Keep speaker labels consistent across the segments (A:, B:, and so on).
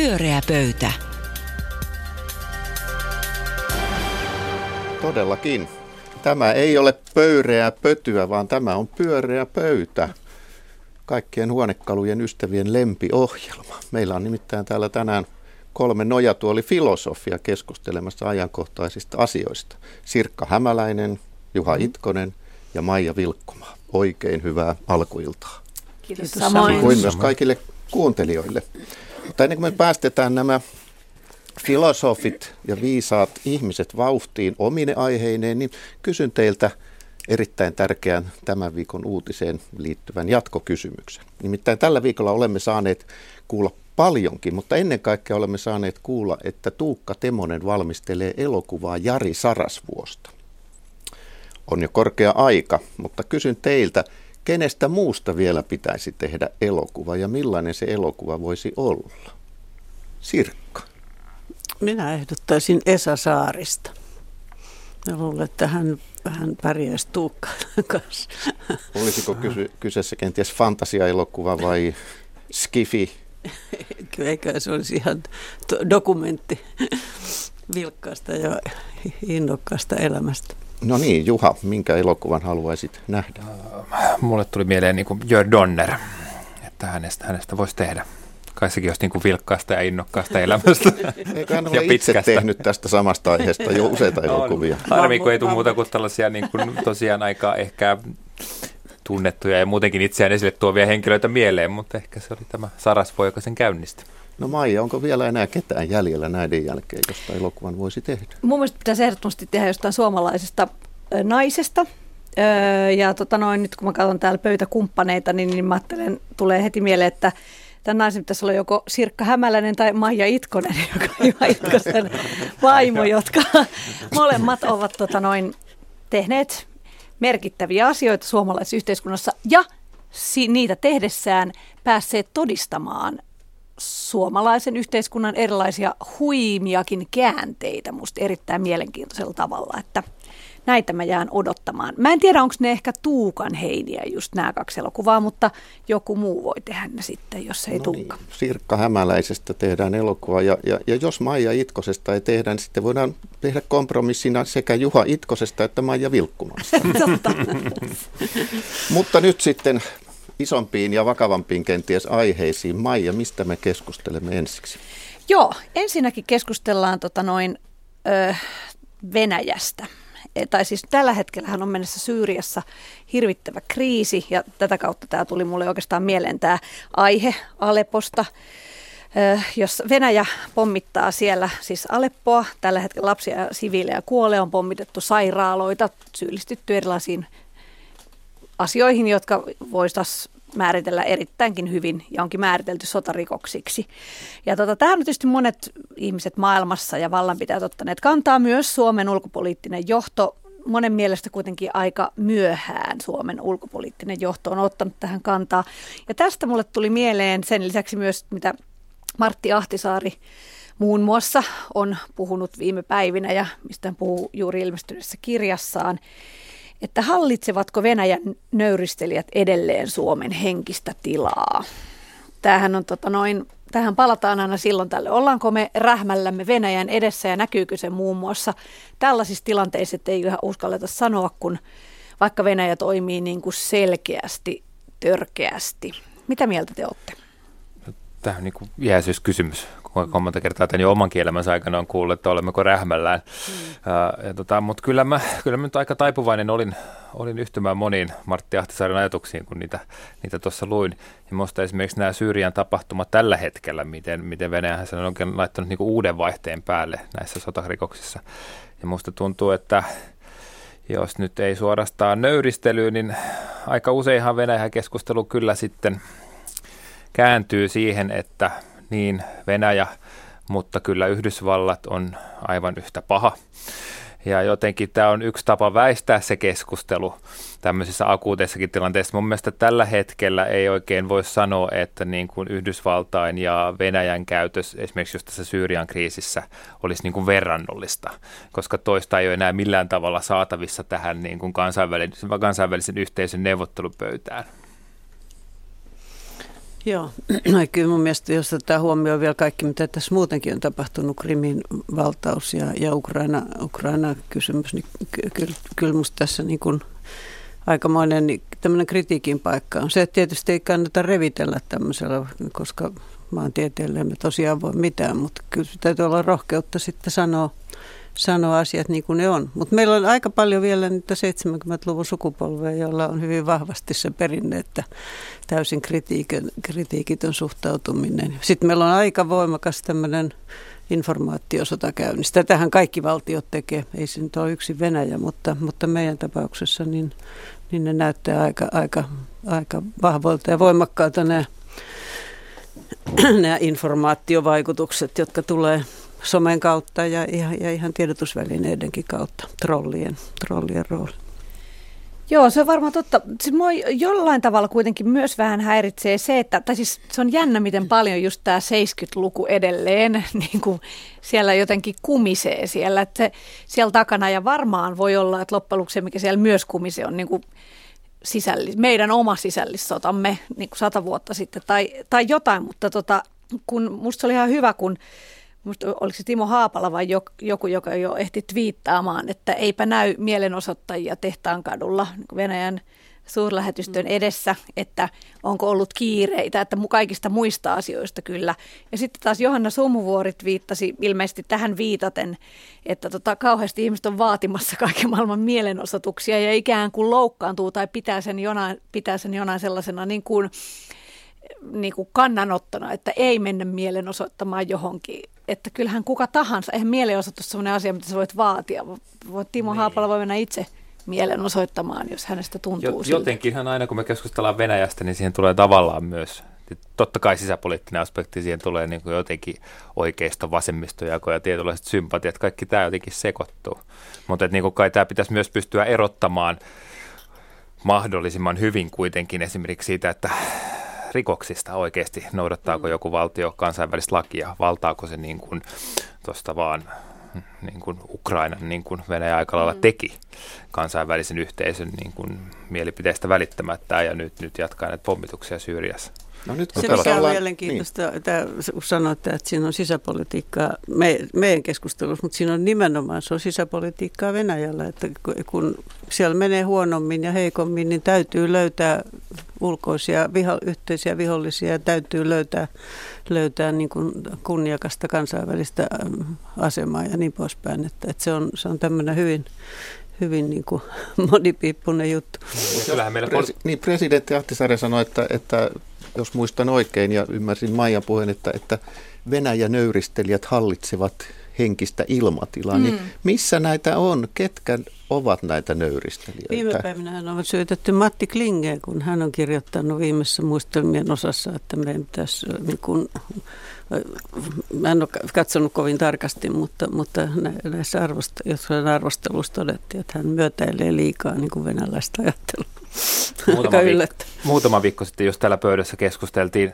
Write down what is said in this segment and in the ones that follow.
A: Pyöreä pöytä.
B: Todellakin. Tämä ei ole pöyreää pötyä, vaan tämä on pyöreä pöytä. Kaikkien huonekalujen ystävien lempiohjelma. Meillä on nimittäin täällä tänään kolme nojatuoli filosofia keskustelemassa ajankohtaisista asioista. Sirkka Hämäläinen, Juha mm-hmm. Itkonen ja Maija Vilkkuma. Oikein hyvää alkuiltaa.
C: Kiitos. Samoin.
B: Kuin myös kaikille kuuntelijoille. Mutta ennen kuin me päästetään nämä filosofit ja viisaat ihmiset vauhtiin omine aiheineen, niin kysyn teiltä erittäin tärkeän tämän viikon uutiseen liittyvän jatkokysymyksen. Nimittäin tällä viikolla olemme saaneet kuulla paljonkin, mutta ennen kaikkea olemme saaneet kuulla, että Tuukka Temonen valmistelee elokuvaa Jari Sarasvuosta. On jo korkea aika, mutta kysyn teiltä, kenestä muusta vielä pitäisi tehdä elokuva ja millainen se elokuva voisi olla? Sirkka.
C: Minä ehdottaisin Esa Saarista. Mä luulen, että hän vähän pärjäisi Tuukkaan kanssa.
B: Olisiko kysy- kyseessä kenties fantasiaelokuva vai skifi?
C: Eikä se olisi ihan dokumentti vilkkaasta ja innokkaasta elämästä.
B: No niin, Juha, minkä elokuvan haluaisit nähdä?
D: Mulle tuli mieleen niin Jör Donner, että hänestä, hänestä voisi tehdä kai sekin olisi niin kuin vilkkaasta ja innokkaasta elämästä.
B: Eikö hän ole itse tehnyt tästä samasta aiheesta jo useita elokuvia?
D: Harmi, kun ei tule muuta kuin tällaisia niin kuin tosiaan aika ehkä tunnettuja ja muutenkin itseään esille tuovia henkilöitä mieleen, mutta ehkä se oli tämä Sarasvo, joka sen käynnisti.
B: No Maija, onko vielä enää ketään jäljellä näiden jälkeen, josta elokuvan voisi tehdä?
E: Mun mielestä pitäisi ehdottomasti tehdä jostain suomalaisesta naisesta. ja tota noin, nyt kun mä katson täällä pöytäkumppaneita, niin, niin mä ajattelen, tulee heti mieleen, että tämän naisen pitäisi olla joko Sirkka Hämäläinen tai Maija Itkonen, joka on Juha Itkosen vaimo, jotka molemmat ovat tota noin, tehneet merkittäviä asioita suomalaisessa yhteiskunnassa ja niitä tehdessään päässeet todistamaan suomalaisen yhteiskunnan erilaisia huimiakin käänteitä musta erittäin mielenkiintoisella tavalla, että – näitä mä jään odottamaan. Mä en tiedä, onko ne ehkä Tuukan heiniä just nämä kaksi elokuvaa, mutta joku muu voi tehdä ne sitten, jos ei no Tuukka. Niin.
B: Sirkka Hämäläisestä tehdään elokuva ja, ja, ja jos Maija Itkosesta ei tehdä, niin sitten voidaan tehdä kompromissina sekä Juha Itkosesta että Maija Vilkkumasta. mutta nyt sitten isompiin ja vakavampiin kenties aiheisiin. Maija, mistä me keskustelemme ensiksi?
E: Joo, ensinnäkin keskustellaan tota noin, ö, Venäjästä. Eh, tai siis tällä hetkellä on mennessä Syyriassa hirvittävä kriisi ja tätä kautta tämä tuli mulle oikeastaan mieleen tämä aihe Aleposta. Jos Venäjä pommittaa siellä siis Aleppoa, tällä hetkellä lapsia ja siviilejä kuolee, on pommitettu sairaaloita, syyllistytty erilaisiin asioihin, jotka voitaisiin määritellä erittäinkin hyvin ja onkin määritelty sotarikoksiksi. Ja tota, tähän on tietysti monet ihmiset maailmassa ja vallanpitäjät ottaneet kantaa myös Suomen ulkopoliittinen johto. Monen mielestä kuitenkin aika myöhään Suomen ulkopoliittinen johto on ottanut tähän kantaa. Ja tästä mulle tuli mieleen sen lisäksi myös, mitä Martti Ahtisaari muun muassa on puhunut viime päivinä ja mistä hän puhuu juuri ilmestyneessä kirjassaan, että hallitsevatko Venäjän nöyristelijät edelleen Suomen henkistä tilaa. Tämähän on tota noin, tähän palataan aina silloin tälle. Ollaanko me rähmällämme Venäjän edessä ja näkyykö se muun muassa tällaisissa tilanteissa, että ei yhä uskalleta sanoa, kun vaikka Venäjä toimii niin kuin selkeästi, törkeästi. Mitä mieltä te olette?
D: Tämä on niin kuin jääsyyskysymys kuinka monta kertaa tämän jo oman kielämänsä aikana on kuullut, että olemmeko rähmällään. Mm. tota, Mutta kyllä mä, kyllä mä nyt aika taipuvainen olin, olin yhtymään moniin Martti Ahtisaaren ajatuksiin, kun niitä, niitä tuossa luin. Ja minusta esimerkiksi nämä Syyrian tapahtumat tällä hetkellä, miten, miten Venäjä sen on oikein laittanut niinku uuden vaihteen päälle näissä sotarikoksissa. Ja minusta tuntuu, että jos nyt ei suorastaan nöyristelyyn, niin aika useinhan Venäjä keskustelu kyllä sitten kääntyy siihen, että niin Venäjä, mutta kyllä Yhdysvallat on aivan yhtä paha. Ja jotenkin tämä on yksi tapa väistää se keskustelu tämmöisissä akuuteissakin tilanteissa. Mun mielestä tällä hetkellä ei oikein voi sanoa, että niin kuin Yhdysvaltain ja Venäjän käytös esimerkiksi just tässä Syyrian kriisissä olisi niin kuin verrannollista, koska toista ei ole enää millään tavalla saatavissa tähän niin kuin kansainvälisen, kansainvälisen yhteisön neuvottelupöytään.
C: Joo, kyllä mun mielestä jos otetaan huomioon vielä kaikki, mitä tässä muutenkin on tapahtunut, Krimin valtaus ja, ja Ukraina, Ukraina kysymys, niin kyllä, kyllä musta tässä niin kuin aikamoinen niin kritiikin paikka on. Se että tietysti ei kannata revitellä tämmöisellä, koska maantieteelle emme tosiaan voi mitään, mutta kyllä täytyy olla rohkeutta sitten sanoa, sanoa asiat niin kuin ne on. Mutta meillä on aika paljon vielä niitä 70-luvun sukupolveja, joilla on hyvin vahvasti se perinne, että täysin kritiikin, kritiikitön suhtautuminen. Sitten meillä on aika voimakas tämmöinen informaatiosota käynnissä. Tätähän kaikki valtiot tekee, ei se nyt ole yksin Venäjä, mutta, mutta meidän tapauksessa niin, niin ne näyttää aika, aika, aika vahvoilta ja voimakkailta nämä, nämä informaatiovaikutukset, jotka tulee somen kautta ja, ja, ja ihan tiedotusvälineidenkin kautta, trollien, trollien rooli.
E: Joo, se on varmaan totta. Siis mua jollain tavalla kuitenkin myös vähän häiritsee se, että, tai siis se on jännä, miten paljon just tämä 70-luku edelleen niin kuin siellä jotenkin kumisee siellä. Että se, siellä takana ja varmaan voi olla, että loppujen lopuksi mikä siellä myös kumisee on niin kuin sisällis, meidän oma sisällissotamme niin kuin sata vuotta sitten tai, tai jotain, mutta tota, kun musta oli ihan hyvä, kun Musta oliko se Timo Haapala vai joku, joka jo ehti twiittaamaan, että eipä näy mielenosoittajia tehtaan kadulla niin Venäjän suurlähetystön mm. edessä, että onko ollut kiireitä, että kaikista muista asioista kyllä. Ja sitten taas Johanna Sumuvuorit viittasi ilmeisesti tähän viitaten, että tota, kauheasti ihmiset on vaatimassa kaiken maailman mielenosoituksia ja ikään kuin loukkaantuu tai pitää sen jonain, pitää sen jonain sellaisena niin kuin, niin kuin kannanottona, että ei mennä mielenosoittamaan johonkin että kyllähän kuka tahansa, eihän mielenosoitus sellainen asia, mitä sä voit vaatia. Timo niin. Haapala voi mennä itse mielenosoittamaan, jos hänestä tuntuu
D: jo, Jotenkinhan aina kun me keskustellaan Venäjästä, niin siihen tulee tavallaan myös, totta kai sisäpoliittinen aspekti, siihen tulee niin kuin jotenkin oikeista vasemmistojako ja tietynlaiset sympatiat, kaikki tämä jotenkin sekoittuu. Mutta niin kuin kai tämä pitäisi myös pystyä erottamaan mahdollisimman hyvin kuitenkin esimerkiksi siitä, että rikoksista oikeasti, noudattaako mm. joku valtio kansainvälistä lakia, valtaako se niin kuin tuosta vaan niin kuin Ukrainan niin kuin Venäjä aika lailla mm. teki kansainvälisen yhteisön niin kuin mielipiteistä välittämättä ja nyt, nyt jatkaa näitä pommituksia Syyriassa.
C: No nyt se, mikä on mielenkiintoista, niin. tämä, kun että siinä on sisäpolitiikkaa me, meidän keskustelussa, mutta siinä on nimenomaan se on sisäpolitiikkaa Venäjällä, että kun siellä menee huonommin ja heikommin, niin täytyy löytää ulkoisia viho, yhteisiä vihollisia ja täytyy löytää, löytää niin kuin kunniakasta kansainvälistä asemaa ja niin poispäin. Että, että se on, se on tämmöinen hyvin, hyvin niin kuin monipiippunen juttu.
B: Kyllähän meillä Presi- niin, presidentti Ahtisaari sanoi, että, että jos muistan oikein ja ymmärsin Maijan puheen, että, että Venäjä nöyristelijät hallitsevat henkistä ilmatilaa, niin mm. niin missä näitä on? Ketkä ovat näitä nöyristelijöitä?
C: Viime päivinä on syytetty Matti Klinge, kun hän on kirjoittanut viimeisessä muistelmien osassa, että meidän pitäisi niin kuin, Mä en ole katsonut kovin tarkasti, mutta, mutta näissä arvost, arvosteluissa todettiin, että hän myötäilee liikaa niin kuin venäläistä ajattelua.
D: Muutama, viik- muutama viikko sitten just täällä pöydässä keskusteltiin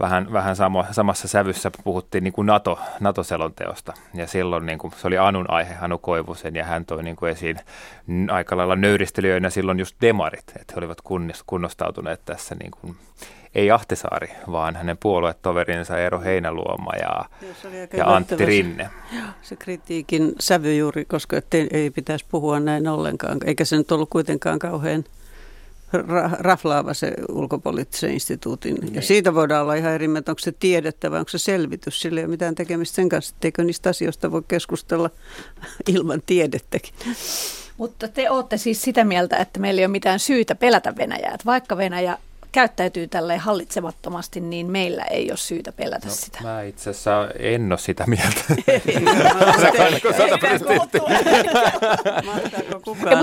D: vähän, vähän samo, samassa sävyssä puhuttiin niin kuin NATO, NATO-selonteosta. Ja silloin niin kuin, se oli Anun aihe, Anu Koivusen, ja hän toi niin kuin esiin aika lailla nöyristelijöinä silloin just demarit, että he olivat kunnostautuneet tässä niin kuin, ei Ahtisaari, vaan hänen puoluetoverinsa Eero Heinäluoma ja, ja Antti Rinne.
C: Se, se kritiikin sävy juuri, koska ei, ei pitäisi puhua näin ollenkaan, eikä se nyt ollut kuitenkaan kauhean – raflaava se ulkopoliittisen instituutin. Niin. Ja siitä voidaan olla ihan eri mieltä, onko se tiedettä vai onko se selvitys. Sillä ei ole mitään tekemistä sen kanssa, etteikö niistä asioista voi keskustella ilman tiedettäkin.
E: Mutta te olette siis sitä mieltä, että meillä ei ole mitään syytä pelätä Venäjää. Että vaikka Venäjä käyttäytyy tälleen hallitsemattomasti, niin meillä ei ole syytä pelätä no, sitä.
D: Mä itse asiassa en ole sitä mieltä.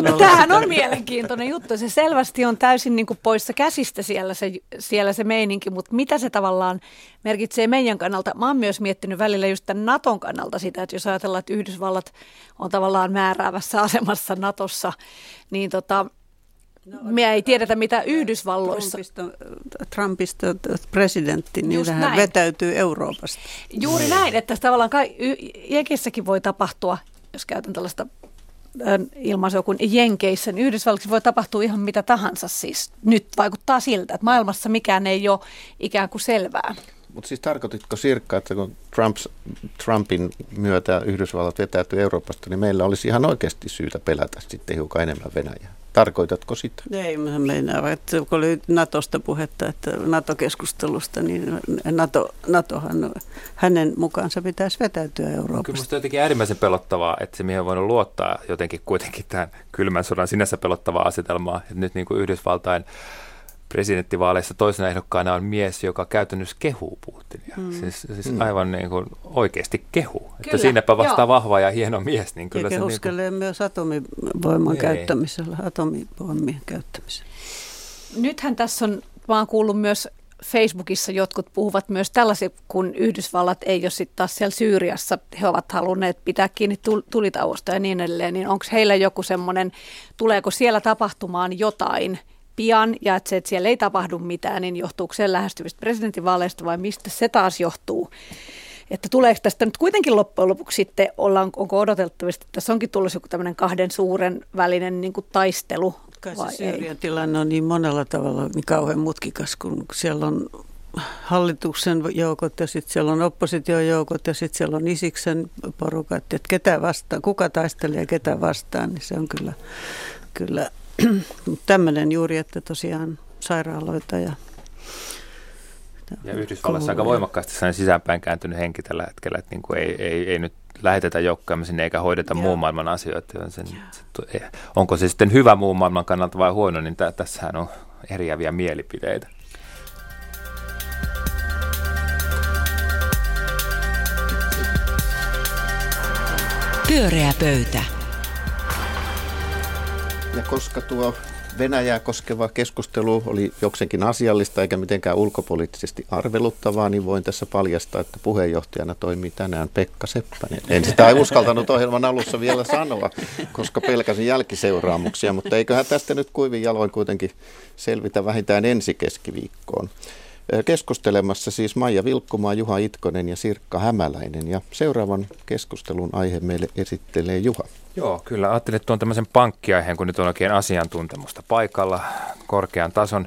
E: mutta tämähän on mielenkiintoinen juttu. Se selvästi on täysin niin kuin poissa käsistä siellä se, siellä se meininki, mutta mitä se tavallaan merkitsee meidän kannalta? Mä oon myös miettinyt välillä just tämän Naton kannalta sitä, että jos ajatellaan, että Yhdysvallat on tavallaan määräävässä asemassa Natossa, niin tota, No, Me ei tiedetä, mitä Yhdysvalloissa...
C: Trumpista, Trumpista presidentti, niin Just hän näin. vetäytyy Euroopasta.
E: Juuri näin, että tavallaan kai, Jekissäkin voi tapahtua, jos käytän tällaista ilmaisua kuin Jenkeissä, niin Yhdysvalloissa voi tapahtua ihan mitä tahansa siis. Nyt vaikuttaa siltä, että maailmassa mikään ei ole ikään kuin selvää.
B: Mutta siis tarkoititko Sirkka, että kun Trumps, Trumpin myötä Yhdysvallat vetäytyi Euroopasta, niin meillä olisi ihan oikeasti syytä pelätä sitten hiukan enemmän Venäjää? Tarkoitatko sitä?
C: Ei, mä meinaan, että kun oli Natosta puhetta, että NATO-keskustelusta, niin NATO, NATOhan hänen mukaansa pitäisi vetäytyä Euroopasta.
D: Kyllä minusta jotenkin äärimmäisen pelottavaa, että se mihin on voinut luottaa jotenkin kuitenkin tähän kylmän sodan sinänsä pelottavaa asetelmaa, että nyt niin kuin Yhdysvaltain presidenttivaaleissa toisena ehdokkaana on mies, joka käytännössä kehuu Putinia. Mm. Siis, siis mm. aivan niin kuin oikeasti kehuu. Kyllä, että siinäpä vasta joo. vahva ja hieno mies. Niin kyllä
C: ja kehuskelee niin kuin... myös atomivoiman Ei. käyttämisellä, atomivoimien käyttämisellä.
E: Nythän tässä on vaan kuullut myös Facebookissa jotkut puhuvat myös tällaisia, kun Yhdysvallat ei ole sitten taas siellä Syyriassa, he ovat halunneet pitää kiinni tulitauosta ja niin edelleen, niin onko heillä joku semmoinen, tuleeko siellä tapahtumaan jotain, pian ja että se, että siellä ei tapahdu mitään, niin johtuuko se lähestyvistä presidentinvaaleista vai mistä se taas johtuu? Että tuleeko tästä nyt kuitenkin loppujen lopuksi sitten, ollaan, onko odotettavasti, että tässä onkin tullut joku tämmöinen kahden suuren välinen niin kuin taistelu
C: Kai se Syyrian tilanne on niin monella tavalla niin kauhean mutkikas, kun siellä on hallituksen joukot ja sitten siellä on opposition joukot ja sitten siellä on Isiksen porukat, että ketä vastaan, kuka taistelee ja ketä vastaan, niin se on kyllä, kyllä tämmöinen juuri, että tosiaan sairaaloita ja
D: ja Yhdysvallassa aika voimakkaasti sellainen sisäänpäin kääntynyt henki tällä hetkellä, että niin kuin ei, ei, ei nyt lähetetä joukkoja sinne eikä hoideta Joo. muun maailman asioita. Sen, se, onko se sitten hyvä muun maailman kannalta vai huono, niin tä, tässähän on eriäviä mielipideitä.
B: Pyöreä pöytä. Ja koska tuo Venäjää koskeva keskustelu oli jokseenkin asiallista eikä mitenkään ulkopoliittisesti arveluttavaa, niin voin tässä paljastaa, että puheenjohtajana toimii tänään Pekka Seppänen. En sitä uskaltanut ohjelman alussa vielä sanoa, koska pelkäsin jälkiseuraamuksia, mutta eiköhän tästä nyt kuivin jaloin kuitenkin selvitä vähintään ensi keskiviikkoon. Keskustelemassa siis Maija Vilkkumaa, Juha Itkonen ja Sirkka Hämäläinen. Ja seuraavan keskustelun aihe meille esittelee Juha.
D: Joo, kyllä. Ajattelin, että tuon tämmöisen pankkiaiheen, kun nyt on oikein asiantuntemusta paikalla korkean tason.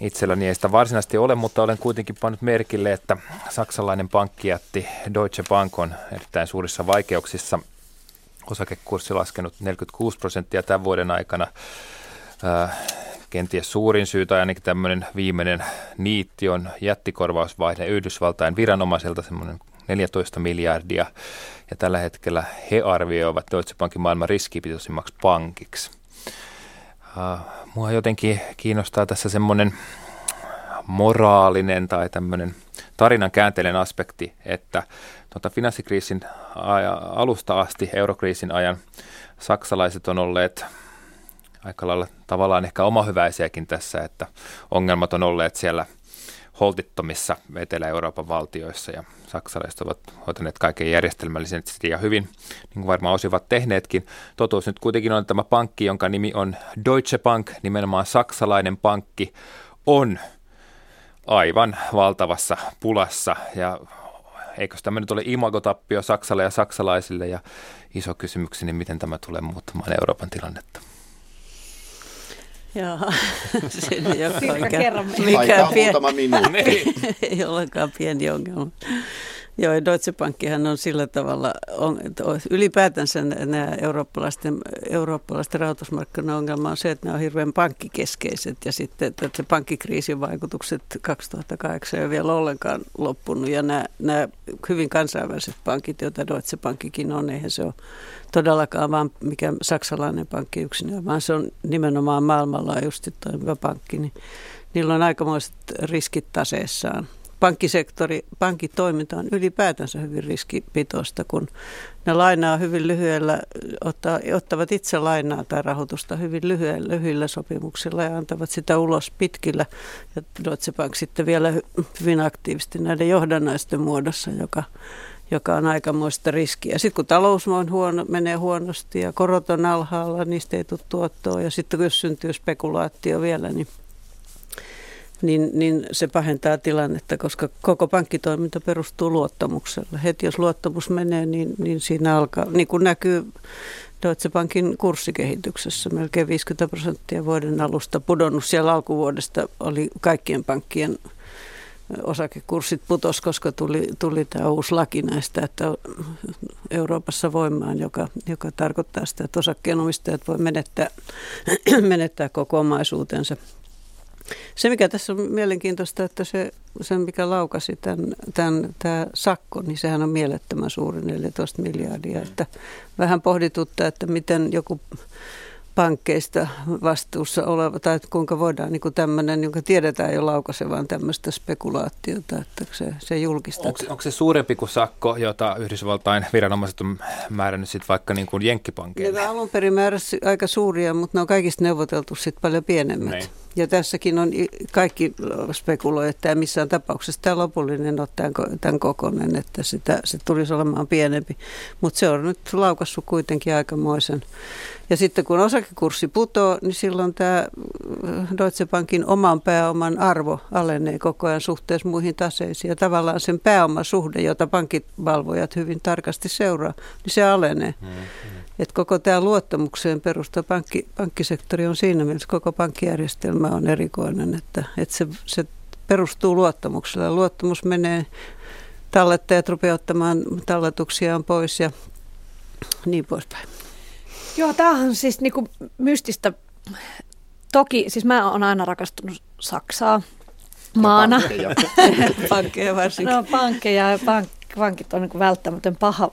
D: Itselläni ei sitä varsinaisesti ole, mutta olen kuitenkin pannut merkille, että saksalainen pankkijätti Deutsche Bank on erittäin suurissa vaikeuksissa. Osakekurssi laskenut 46 prosenttia tämän vuoden aikana kenties suurin syy tai ainakin tämmöinen viimeinen niitti on jättikorvausvaihe Yhdysvaltain viranomaiselta semmoinen 14 miljardia ja tällä hetkellä he arvioivat Deutsche Bankin maailman riskipitoisimmaksi pankiksi. Mua jotenkin kiinnostaa tässä semmoinen moraalinen tai tämmöinen tarinan käänteinen aspekti, että tuota finanssikriisin alusta asti, eurokriisin ajan, saksalaiset on olleet aika lailla tavallaan ehkä omahyväisiäkin tässä, että ongelmat on olleet siellä holtittomissa Etelä-Euroopan valtioissa ja saksalaiset ovat hoitaneet kaiken järjestelmällisesti ja hyvin, niin kuin varmaan osivat tehneetkin. Totuus nyt kuitenkin on tämä pankki, jonka nimi on Deutsche Bank, nimenomaan saksalainen pankki, on aivan valtavassa pulassa ja eikö tämä nyt ole imagotappio Saksalle ja saksalaisille ja iso kysymykseni, miten tämä tulee muuttamaan Euroopan tilannetta.
C: Joo, se ei ole
B: mikään pieni,
C: ei ollenkaan pieni ongelma. Joo, ja Deutsche Bankkihan on sillä tavalla, on, ylipäätänsä nämä eurooppalaisten, eurooppalaisten rahoitusmarkkinoiden ongelma on se, että ne on hirveän pankkikeskeiset ja sitten että se pankkikriisin vaikutukset 2008 ei ole vielä ollenkaan loppunut ja nämä, nämä hyvin kansainväliset pankit, joita Deutsche Bankkikin on, eihän se ole todellakaan vaan mikä saksalainen pankki yksin, vaan se on nimenomaan maailmanlaajuisesti toimiva pankki, niin niillä on aikamoiset riskit taseessaan pankkisektori, pankkitoiminta on ylipäätänsä hyvin riskipitoista, kun ne lainaa hyvin lyhyellä, ottaa, ottavat itse lainaa tai rahoitusta hyvin lyhyellä, lyhyillä sopimuksilla ja antavat sitä ulos pitkillä. Ja Deutsche Bank sitten vielä hyvin aktiivisesti näiden johdannaisten muodossa, joka, joka on aikamoista riskiä. Sitten kun talous on huono, menee huonosti ja korot on alhaalla, niistä ei tule tuottoa ja sitten jos syntyy spekulaatio vielä, niin niin, niin se pahentaa tilannetta, koska koko pankkitoiminta perustuu luottamukselle. Heti jos luottamus menee, niin, niin siinä alkaa, niin kuin näkyy, Deutsche Bankin kurssikehityksessä. Melkein 50 prosenttia vuoden alusta pudonnut. Siellä alkuvuodesta oli kaikkien pankkien osakekurssit putos, koska tuli, tuli tämä uusi laki näistä, että Euroopassa voimaan, joka, joka tarkoittaa sitä, että osakkeenomistajat voi menettää, menettää koko omaisuutensa. Se, mikä tässä on mielenkiintoista, että se, se mikä laukasi tämän, tämän, tämä sakko, niin sehän on mielettömän suuri, 14 miljardia. Että vähän pohditutta, että miten joku pankkeista vastuussa oleva, tai että kuinka voidaan niin kuin tämmöinen, jonka tiedetään jo laukaisevan tämmöistä spekulaatiota, että se, se julkistaa.
D: Onko, onko se suurempi kuin sakko, jota Yhdysvaltain viranomaiset on määrännyt sitten vaikka niin kuin jenkkipankeille?
C: Ne alun perin määräsi aika suuria, mutta ne on kaikista neuvoteltu sitten paljon pienemmät. Nein. Ja tässäkin on kaikki spekuloi, että missään tapauksessa tämä lopullinen on tämän, tämän kokoinen, että sitä, se tulisi olemaan pienempi. Mutta se on nyt laukassut kuitenkin aikamoisen. Ja sitten kun osakekurssi putoo, niin silloin tämä Deutsche Bankin oman pääoman arvo alenee koko ajan suhteessa muihin taseisiin. Ja tavallaan sen pääomasuhde, jota pankkivalvojat hyvin tarkasti seuraa, niin se alenee. Mm-hmm. Et koko tämä luottamukseen perustuva pankki, pankkisektori on siinä mielessä, koko pankkijärjestelmä on erikoinen, että, että se, se perustuu luottamuksella. Luottamus menee, tallettajat rupeaa ottamaan talletuksiaan pois ja niin poispäin.
E: Joo, tämähän on siis niinku mystistä. Toki, siis mä oon aina rakastunut Saksaa maana.
C: Ja pankkeja varsinkin.
E: No pankkeja ja pank, pankit on niin välttämätön paha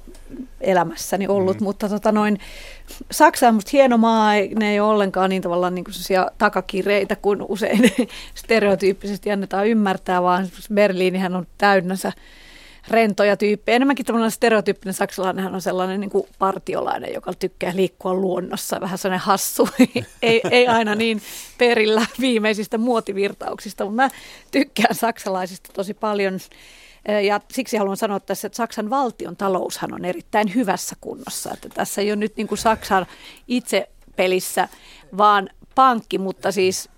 E: elämässäni ollut, mm. mutta tota noin, Saksa on musta hieno maa, ne ei ole ollenkaan niin tavallaan niin takakireitä kuin usein stereotyyppisesti annetaan ymmärtää, vaan Berliinihän on täynnänsä rentoja tyyppejä. Enemmänkin tämmöinen stereotyyppinen saksalainen on sellainen niin kuin partiolainen, joka tykkää liikkua luonnossa, vähän sellainen hassu, ei, ei aina niin perillä viimeisistä muotivirtauksista, mutta mä tykkään saksalaisista tosi paljon. Ja siksi haluan sanoa tässä, että Saksan valtion taloushan on erittäin hyvässä kunnossa. Että tässä ei ole nyt niin kuin Saksan itse pelissä, vaan pankki, mutta siis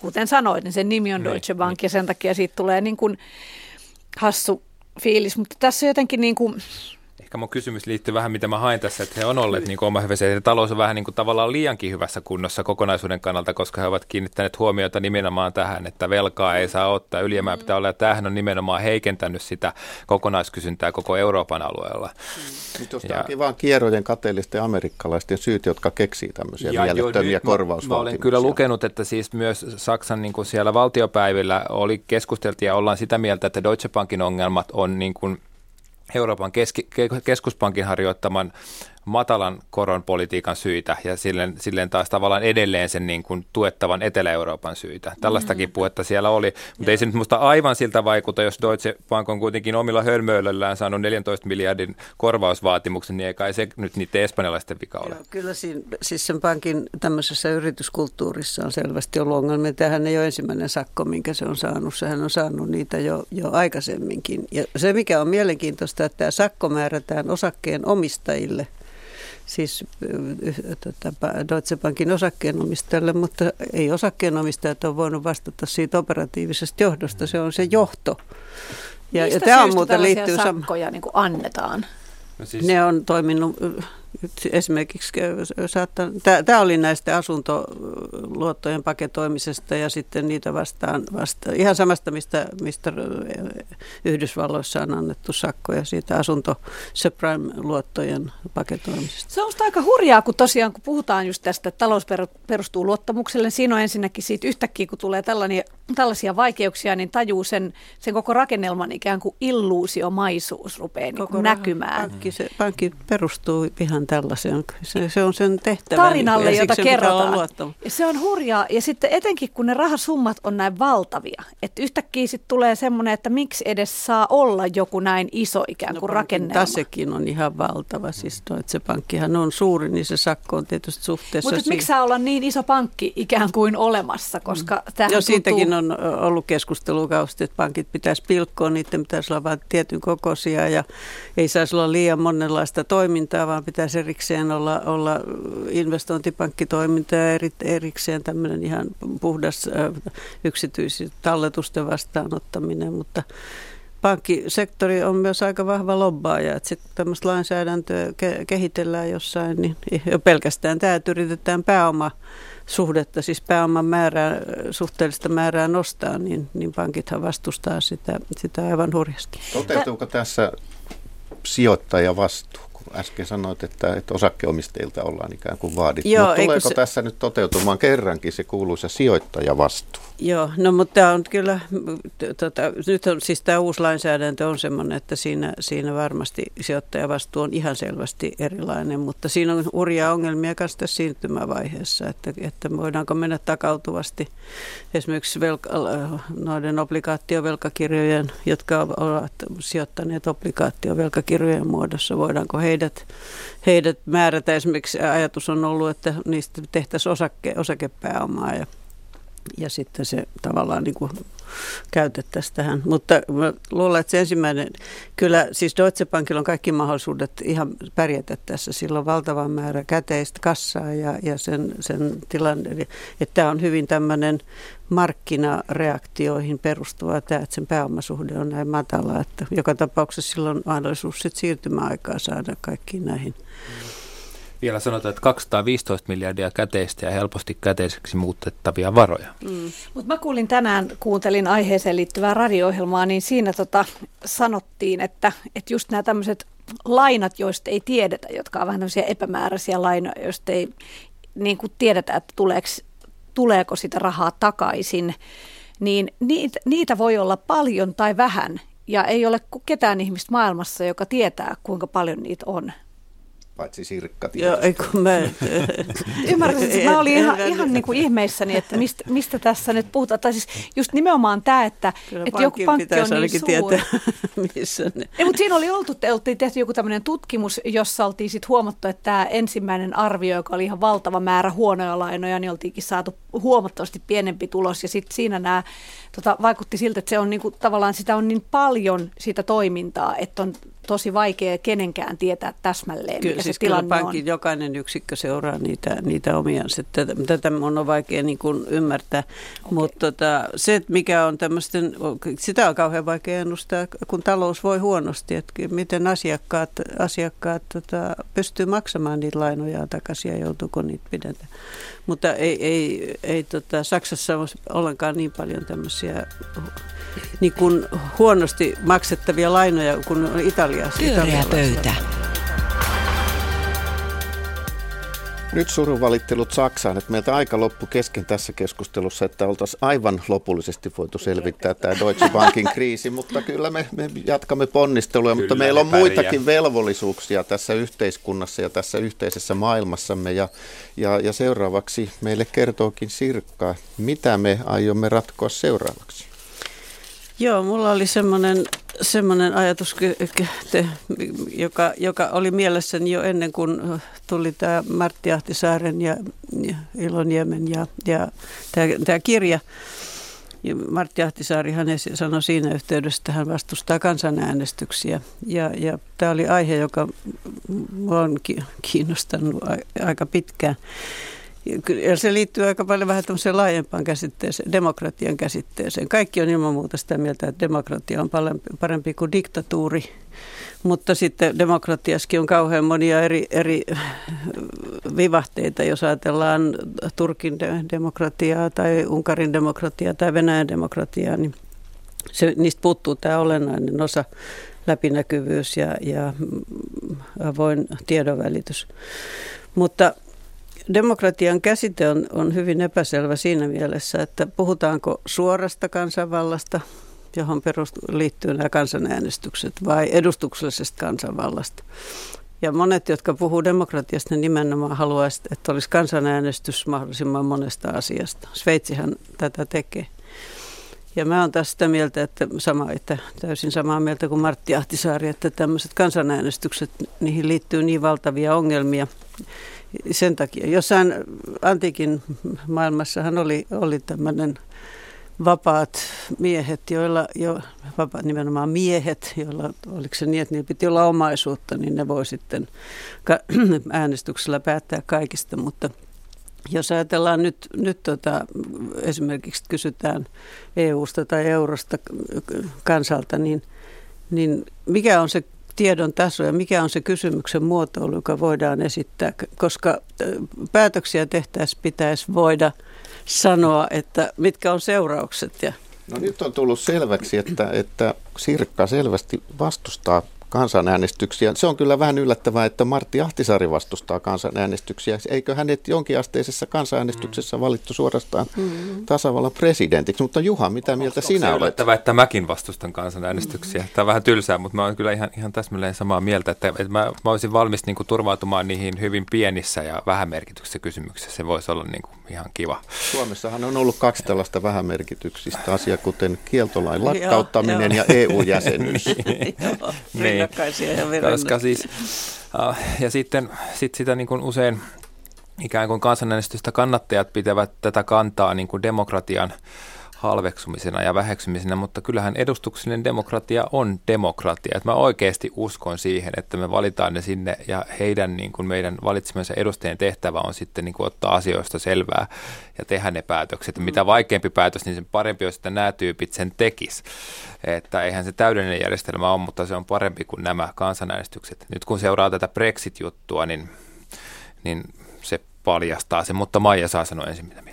E: kuten sanoit, niin sen nimi on niin, Deutsche Bank niin. ja sen takia siitä tulee niin kuin hassu fiilis. Mutta tässä jotenkin niin kuin
D: ehkä mun kysymys liittyy vähän, mitä mä haen tässä, että he on olleet niin oma hyvässä. Ja talous on vähän niin kuin tavallaan liiankin hyvässä kunnossa kokonaisuuden kannalta, koska he ovat kiinnittäneet huomiota nimenomaan tähän, että velkaa ei saa ottaa, ylijäämää pitää olla, ja tämähän on nimenomaan heikentänyt sitä kokonaiskysyntää koko Euroopan alueella.
B: Nyt jos ja, vaan kierrojen kateellisten amerikkalaisten syyt, jotka keksii tämmöisiä ja mielettömiä korvausvaatimuksia.
D: Mä, mä olen kyllä lukenut, että siis myös Saksan niin kuin siellä valtiopäivillä oli keskusteltu ja ollaan sitä mieltä, että Deutsche Bankin ongelmat on niin kuin Euroopan keski, keskuspankin harjoittaman matalan koron politiikan syitä ja silleen, silleen taas tavallaan edelleen sen niin kuin tuettavan Etelä-Euroopan syitä. Tällaistakin mm. puhetta siellä oli, mutta ei se nyt musta aivan siltä vaikuta, jos Deutsche Bank on kuitenkin omilla hölmöilöllään saanut 14 miljardin korvausvaatimuksen, niin ei kai se nyt niiden espanjalaisten vika ole. Joo,
C: kyllä siinä, siis sen pankin tämmöisessä yrityskulttuurissa on selvästi ollut ongelmia. Tämähän ei ole ensimmäinen sakko, minkä se on saanut. Sehän on saanut niitä jo, jo aikaisemminkin. Ja se, mikä on mielenkiintoista, että tämä sakko määrätään osakkeen omistajille – siis tota, Deutsche Bankin osakkeenomistajalle, mutta ei osakkeenomistajat ole voinut vastata siitä operatiivisesta johdosta, se on se johto.
E: Ja, ja tämä on muuten liittyy sakkoja niin kuin annetaan?
C: No siis... Ne on toiminut esimerkiksi saattaa, tämä oli näistä asuntoluottojen paketoimisesta ja sitten niitä vastaan, vastaan ihan samasta, mistä, mistä Yhdysvalloissa on annettu sakkoja siitä asunto subprime-luottojen paketoimisesta.
E: Se on aika hurjaa, kun tosiaan kun puhutaan just tästä, että talous perustuu luottamukselle, niin siinä on ensinnäkin siitä yhtäkkiä, kun tulee tällaisia, tällaisia vaikeuksia, niin tajuu sen, sen koko rakennelman ikään kuin illuusiomaisuus rupeaa niin näkymään.
C: Pankki, se, pankki perustuu ihan tällaiseen. Se, se on sen tehtävä.
E: Tarinalle, niin, jota kerrotaan. Ja se on hurjaa. Ja sitten etenkin, kun ne rahasummat on näin valtavia, että yhtäkkiä sitten tulee semmoinen, että miksi edes saa olla joku näin iso ikään kuin no, rakennelma.
C: Tasekin on ihan valtava. Siis Deutsche Pankkihan on suuri, niin se sakko on tietysti suhteessa
E: Mutta miksi saa olla niin iso pankki ikään kuin olemassa, koska mm. tämähän
C: Jo siitäkin on ollut keskustelukausti, että pankit pitäisi pilkkoa, niiden pitäisi olla vain tietyn kokoisia ja ei saisi olla liian monenlaista toimintaa, vaan pitäisi erikseen olla, olla investointipankkitoiminta ja eri, erikseen tämmöinen ihan puhdas yksityisen talletusten vastaanottaminen, mutta pankkisektori on myös aika vahva lobbaaja, että sitten tämmöistä lainsäädäntöä ke- kehitellään jossain, niin jo pelkästään tämä, että yritetään pääoma suhdetta, siis pääoman määrää, suhteellista määrää nostaa, niin, niin pankithan vastustaa sitä, sitä aivan hurjasti.
B: Toteutuuko tässä sijoittaja vastuu? Äsken sanoit, että, että osakkeomistajilta ollaan ikään kuin vaadittu. Joo, mutta tuleeko se... tässä nyt toteutumaan kerrankin se kuuluisa sijoittajavastuu?
C: Joo, no mutta tämä on kyllä, tota, nyt on siis tämä uusi lainsäädäntö on sellainen, että siinä, siinä varmasti sijoittajavastuu on ihan selvästi erilainen, mutta siinä on hurjaa ongelmia myös tässä siirtymävaiheessa, että, että voidaanko mennä takautuvasti esimerkiksi velka, noiden obligaatiovelkakirjojen, jotka ovat sijoittaneet obligaatiovelkakirjojen muodossa, voidaanko heidät, heidät määrätä. Esimerkiksi ajatus on ollut, että niistä tehtäisiin osake, osakepääomaa ja ja sitten se tavallaan niin kuin käytettäisiin tähän. Mutta mä luulen, että se ensimmäinen, kyllä siis Deutsche Bankilla on kaikki mahdollisuudet ihan pärjätä tässä. Sillä on valtava määrä käteistä kassaa ja, ja sen, sen tilanne, että tämä on hyvin tämmöinen markkinareaktioihin perustuva tämä, että sen pääomasuhde on näin matala, että joka tapauksessa sillä on mahdollisuus sitten siirtymäaikaa saada kaikkiin näihin. Mm
D: vielä sanotaan, että 215 miljardia käteistä ja helposti käteiseksi muutettavia varoja. Mm.
E: Mutta mä kuulin tänään, kuuntelin aiheeseen liittyvää radio-ohjelmaa, niin siinä tota sanottiin, että, että just nämä tämmöiset lainat, joista ei tiedetä, jotka on vähän tämmöisiä epämääräisiä lainoja, joista ei niin kuin tiedetä, että tuleeko, tuleeko sitä rahaa takaisin, niin niitä, niitä voi olla paljon tai vähän. Ja ei ole ketään ihmistä maailmassa, joka tietää, kuinka paljon niitä on
B: paitsi Sirkka
C: Joo, ei kun mä...
E: Ymmärrän, mä olin ihan, ihan niin kuin ihmeissäni, että mistä, mistä tässä nyt puhutaan. Tai siis just nimenomaan tämä, että, että joku pankki on niin suuri. Tietää, missä ne. Ei, mutta siinä oli oltu, oltiin tehty joku tämmöinen tutkimus, jossa oltiin sitten huomattu, että tämä ensimmäinen arvio, joka oli ihan valtava määrä huonoja lainoja, niin oltiinkin saatu huomattavasti pienempi tulos. Ja sitten siinä nämä tota, vaikutti siltä, että se on niin kuin, tavallaan sitä on niin paljon sitä toimintaa, että on tosi vaikea kenenkään tietää täsmälleen,
C: kyllä, mikä siis se tilanne kyllä pankin on. jokainen yksikkö seuraa niitä, niitä omia. Tätä, tätä on vaikea niin kuin ymmärtää. Okay. Mutta tota, se, mikä on tämmöisten, sitä on kauhean vaikea ennustaa, kun talous voi huonosti, että miten asiakkaat, asiakkaat tota, pystyy maksamaan niitä lainoja takaisin ja joutuuko niitä pidetä. Mutta ei, ei, ei tota, Saksassa ole ollenkaan niin paljon tämmöisiä niin kuin huonosti maksettavia lainoja kuin Italiassa.
A: Pyöreä pöytä.
B: Nyt surunvalittelut Saksaan, että meiltä aika loppu kesken tässä keskustelussa, että oltaisiin aivan lopullisesti voitu selvittää tämä Deutsche Bankin kriisi, mutta kyllä me, me jatkamme ponnisteluja, kyllä mutta meillä on muitakin velvollisuuksia tässä yhteiskunnassa ja tässä yhteisessä maailmassamme ja, ja, ja seuraavaksi meille kertookin Sirkka, mitä me aiomme ratkoa seuraavaksi.
C: Joo, mulla oli semmoinen, semmoinen ajatus, joka, joka oli mielessäni jo ennen kuin tuli tämä Martti Ahtisaaren ja, ja Iloniemen ja, ja tämä, kirja. Ja Martti Ahtisaarihan sanoi siinä yhteydessä, että hän vastustaa kansanäänestyksiä. Ja, ja tämä oli aihe, joka on kiinnostanut aika pitkään. Ja se liittyy aika paljon vähän tämmöiseen laajempaan käsitteeseen, demokratian käsitteeseen. Kaikki on ilman muuta sitä mieltä, että demokratia on parempi, parempi kuin diktatuuri. Mutta sitten demokratiaskin on kauhean monia eri, eri vivahteita, jos ajatellaan Turkin demokratiaa tai Unkarin demokratiaa tai Venäjän demokratiaa, niin se, niistä puuttuu tämä olennainen osa läpinäkyvyys ja, ja avoin tiedonvälitys. Mutta Demokratian käsite on, on hyvin epäselvä siinä mielessä, että puhutaanko suorasta kansanvallasta, johon perustu, liittyy nämä kansanäänestykset, vai edustuksellisesta kansanvallasta. Ja monet, jotka puhuu demokratiasta, nimenomaan haluaisivat, että olisi kansanäänestys mahdollisimman monesta asiasta. Sveitsihän tätä tekee. Ja mä oon taas sitä mieltä, että, sama, että täysin samaa mieltä kuin Martti Ahtisaari, että tämmöiset kansanäänestykset, niihin liittyy niin valtavia ongelmia, sen takia. Jossain antiikin maailmassahan oli, oli tämmöinen vapaat miehet, joilla jo, vapaat nimenomaan miehet, joilla, oliko se niin, että niillä piti olla omaisuutta, niin ne voi sitten äänestyksellä päättää kaikista, mutta jos ajatellaan nyt, nyt tota, esimerkiksi kysytään EU-sta tai eurosta kansalta, niin niin mikä on se tiedon taso ja mikä on se kysymyksen muotoilu, joka voidaan esittää, koska päätöksiä tehtäessä pitäisi voida sanoa, että mitkä on seuraukset. Ja
B: No nyt on tullut selväksi, että, että Sirkka selvästi vastustaa kansanäänestyksiä. Se on kyllä vähän yllättävää, että Martti Ahtisaari vastustaa kansanäänestyksiä. Eikö hänet jonkinasteisessa kansanäänestyksessä valittu suorastaan mm. tasavallan presidentiksi? Mutta Juha, mitä mieltä Onko sinä olet?
D: yllättävää, että mäkin vastustan kansanäänestyksiä. Tämä on vähän tylsää, mutta mä olen kyllä ihan, ihan täsmälleen samaa mieltä, että, että mä, mä olisin valmis niin kuin, turvautumaan niihin hyvin pienissä ja vähämerkityksissä kysymyksissä. Se voisi olla niin kuin, ihan kiva.
B: Suomessahan on ollut kaksi tällaista vähämerkityksistä asiaa, kuten kieltolain lakkauttaminen ja EU-jäsenyys.
C: niin rinnakkaisia ja
D: Koska siis, uh, ja sitten sit sitä niin kuin usein ikään kuin kansanäänestystä kannattajat pitävät tätä kantaa niin kuin demokratian halveksumisena ja väheksymisenä, mutta kyllähän edustuksellinen demokratia on demokratia. Että mä oikeasti uskon siihen, että me valitaan ne sinne ja heidän niin kuin meidän valitsemansa edustajien tehtävä on sitten niin kuin ottaa asioista selvää ja tehdä ne päätökset. Mm. Mitä vaikeampi päätös, niin sen parempi olisi, että nämä tyypit sen tekis. Että eihän se täydellinen järjestelmä ole, mutta se on parempi kuin nämä kansanäänestykset. Nyt kun seuraa tätä Brexit-juttua, niin, niin se paljastaa sen, mutta Maija saa sanoa ensin mitä.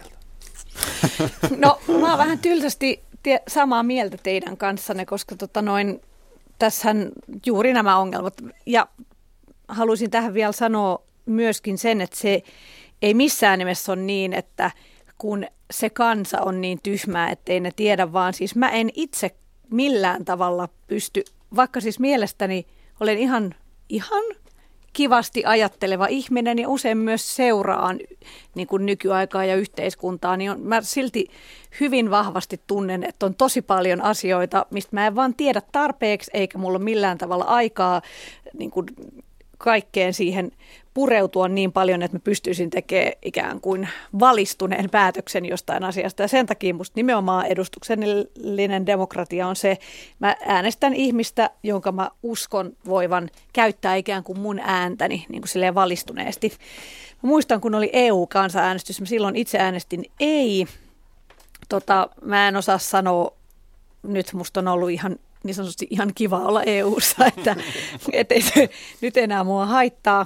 E: No mä oon vähän tylsästi tie, samaa mieltä teidän kanssanne, koska tota noin, tässähän juuri nämä ongelmat. Ja haluaisin tähän vielä sanoa myöskin sen, että se ei missään nimessä ole niin, että kun se kansa on niin tyhmää, ettei ne tiedä, vaan siis mä en itse millään tavalla pysty, vaikka siis mielestäni olen ihan, ihan kivasti ajatteleva ihminen ja usein myös seuraan niin kuin nykyaikaa ja yhteiskuntaa, niin on, mä silti hyvin vahvasti tunnen, että on tosi paljon asioita, mistä mä en vaan tiedä tarpeeksi, eikä mulla ole millään tavalla aikaa niin kuin kaikkeen siihen pureutua niin paljon, että mä pystyisin tekemään ikään kuin valistuneen päätöksen jostain asiasta. Ja sen takia musta nimenomaan edustuksellinen demokratia on se, mä äänestän ihmistä, jonka mä uskon voivan käyttää ikään kuin mun ääntäni niin kuin silleen valistuneesti. Mä muistan, kun oli EU-kansanäänestys, mä silloin itse äänestin ei. Tota, mä en osaa sanoa, nyt musta on ollut ihan niin sanotusti ihan kiva olla EU-ssa, että et ei se nyt enää mua haittaa.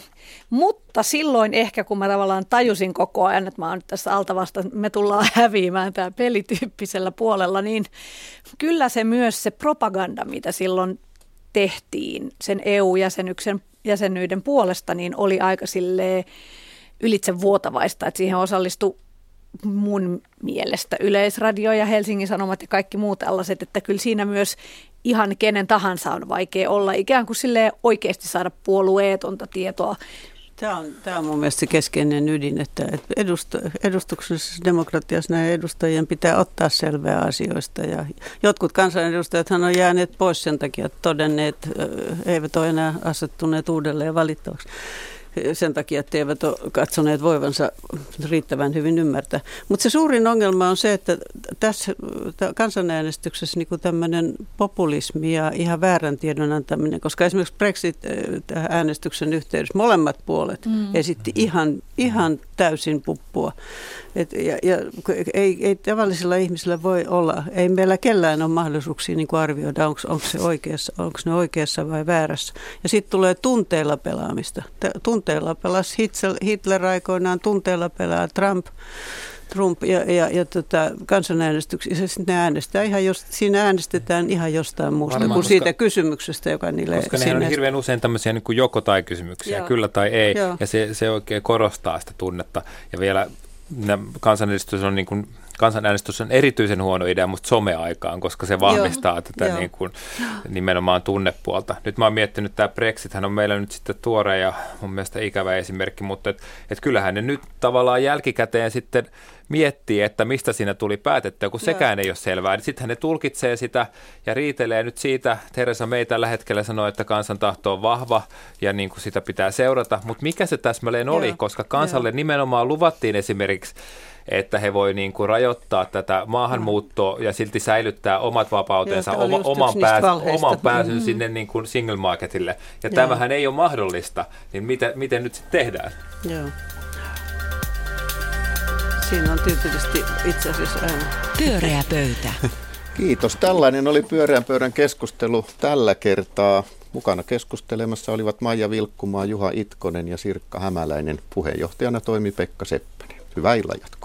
E: Mutta silloin ehkä, kun mä tavallaan tajusin koko ajan, että mä oon nyt tässä altavasta, me tullaan häviämään tämä pelityyppisellä puolella, niin kyllä se myös se propaganda, mitä silloin tehtiin sen EU-jäsenyksen jäsenyyden puolesta, niin oli aika silleen ylitse vuotavaista, että siihen osallistui mun mielestä Yleisradio ja Helsingin Sanomat ja kaikki muut tällaiset, että kyllä siinä myös ihan kenen tahansa on vaikea olla ikään kuin sille oikeasti saada puolueetonta tietoa.
C: Tämä on, tämä on mun mielestä keskeinen ydin, että edust, edustuksellisessa demokratiassa näiden edustajien pitää ottaa selvää asioista. Ja jotkut kansanedustajathan on jääneet pois sen takia, että todenneet, eivät ole enää asettuneet uudelleen valittavaksi sen takia, että eivät ole katsoneet voivansa riittävän hyvin ymmärtää. Mutta se suurin ongelma on se, että tässä kansanäänestyksessä niin tämmöinen populismi ja ihan väärän tiedon antaminen, koska esimerkiksi Brexit-äänestyksen yhteydessä molemmat puolet mm. esitti ihan, ihan täysin puppua. Et, ja, ja ei, ei tavallisilla ihmisillä voi olla, ei meillä kellään ole mahdollisuuksia niin arvioida, onko se oikeassa, onko ne oikeassa vai väärässä. Ja sitten tulee tunteilla pelaamista. Tunteilla pelasi Hitler, Hitler aikoinaan, tunteilla pelaa Trump. Trump ja, ja, ja tota, kansanäänestyksissä, ne äänestää ihan jos, siinä äänestetään ihan jostain muusta Varmaan, kuin koska, siitä kysymyksestä, joka niille
D: Koska ne on hirveän usein tämmöisiä niin kuin joko tai kysymyksiä, Joo. kyllä tai ei, Joo. ja se, se oikein korostaa sitä tunnetta. Ja vielä kansanäänestys on niin kuin kansanäänestys on erityisen huono idea musta someaikaan, koska se vahvistaa Joo, tätä jo. Niin kuin, nimenomaan tunnepuolta. Nyt mä oon miettinyt, että tämä Brexit on meillä nyt sitten tuore ja mun mielestä ikävä esimerkki, mutta et, et kyllähän ne nyt tavallaan jälkikäteen sitten miettii, että mistä siinä tuli päätettyä, kun sekään Joo. ei ole selvää. Sittenhän ne tulkitsee sitä ja riitelee nyt siitä. Teresa May tällä hetkellä sanoi, että kansan tahto on vahva ja niin kuin sitä pitää seurata. Mutta mikä se täsmälleen oli, Joo. koska kansalle Joo. nimenomaan luvattiin esimerkiksi että he voi niin kuin rajoittaa tätä maahanmuuttoa ja silti säilyttää omat vapautensa, oma, oman, pääs, oman pääsyn mm. sinne niin kuin single marketille. Ja Joo. tämähän ei ole mahdollista, niin miten, miten nyt sitten tehdään?
C: Joo. Siinä on tyypillisesti itse asiassa ääni.
A: Pyöreä pöytä.
B: Kiitos. Tällainen oli pyöreän pöydän keskustelu tällä kertaa. Mukana keskustelemassa olivat Maija Vilkkumaa, Juha Itkonen ja Sirkka Hämäläinen. Puheenjohtajana toimi Pekka Seppänen. Hyvää illanjatkoa.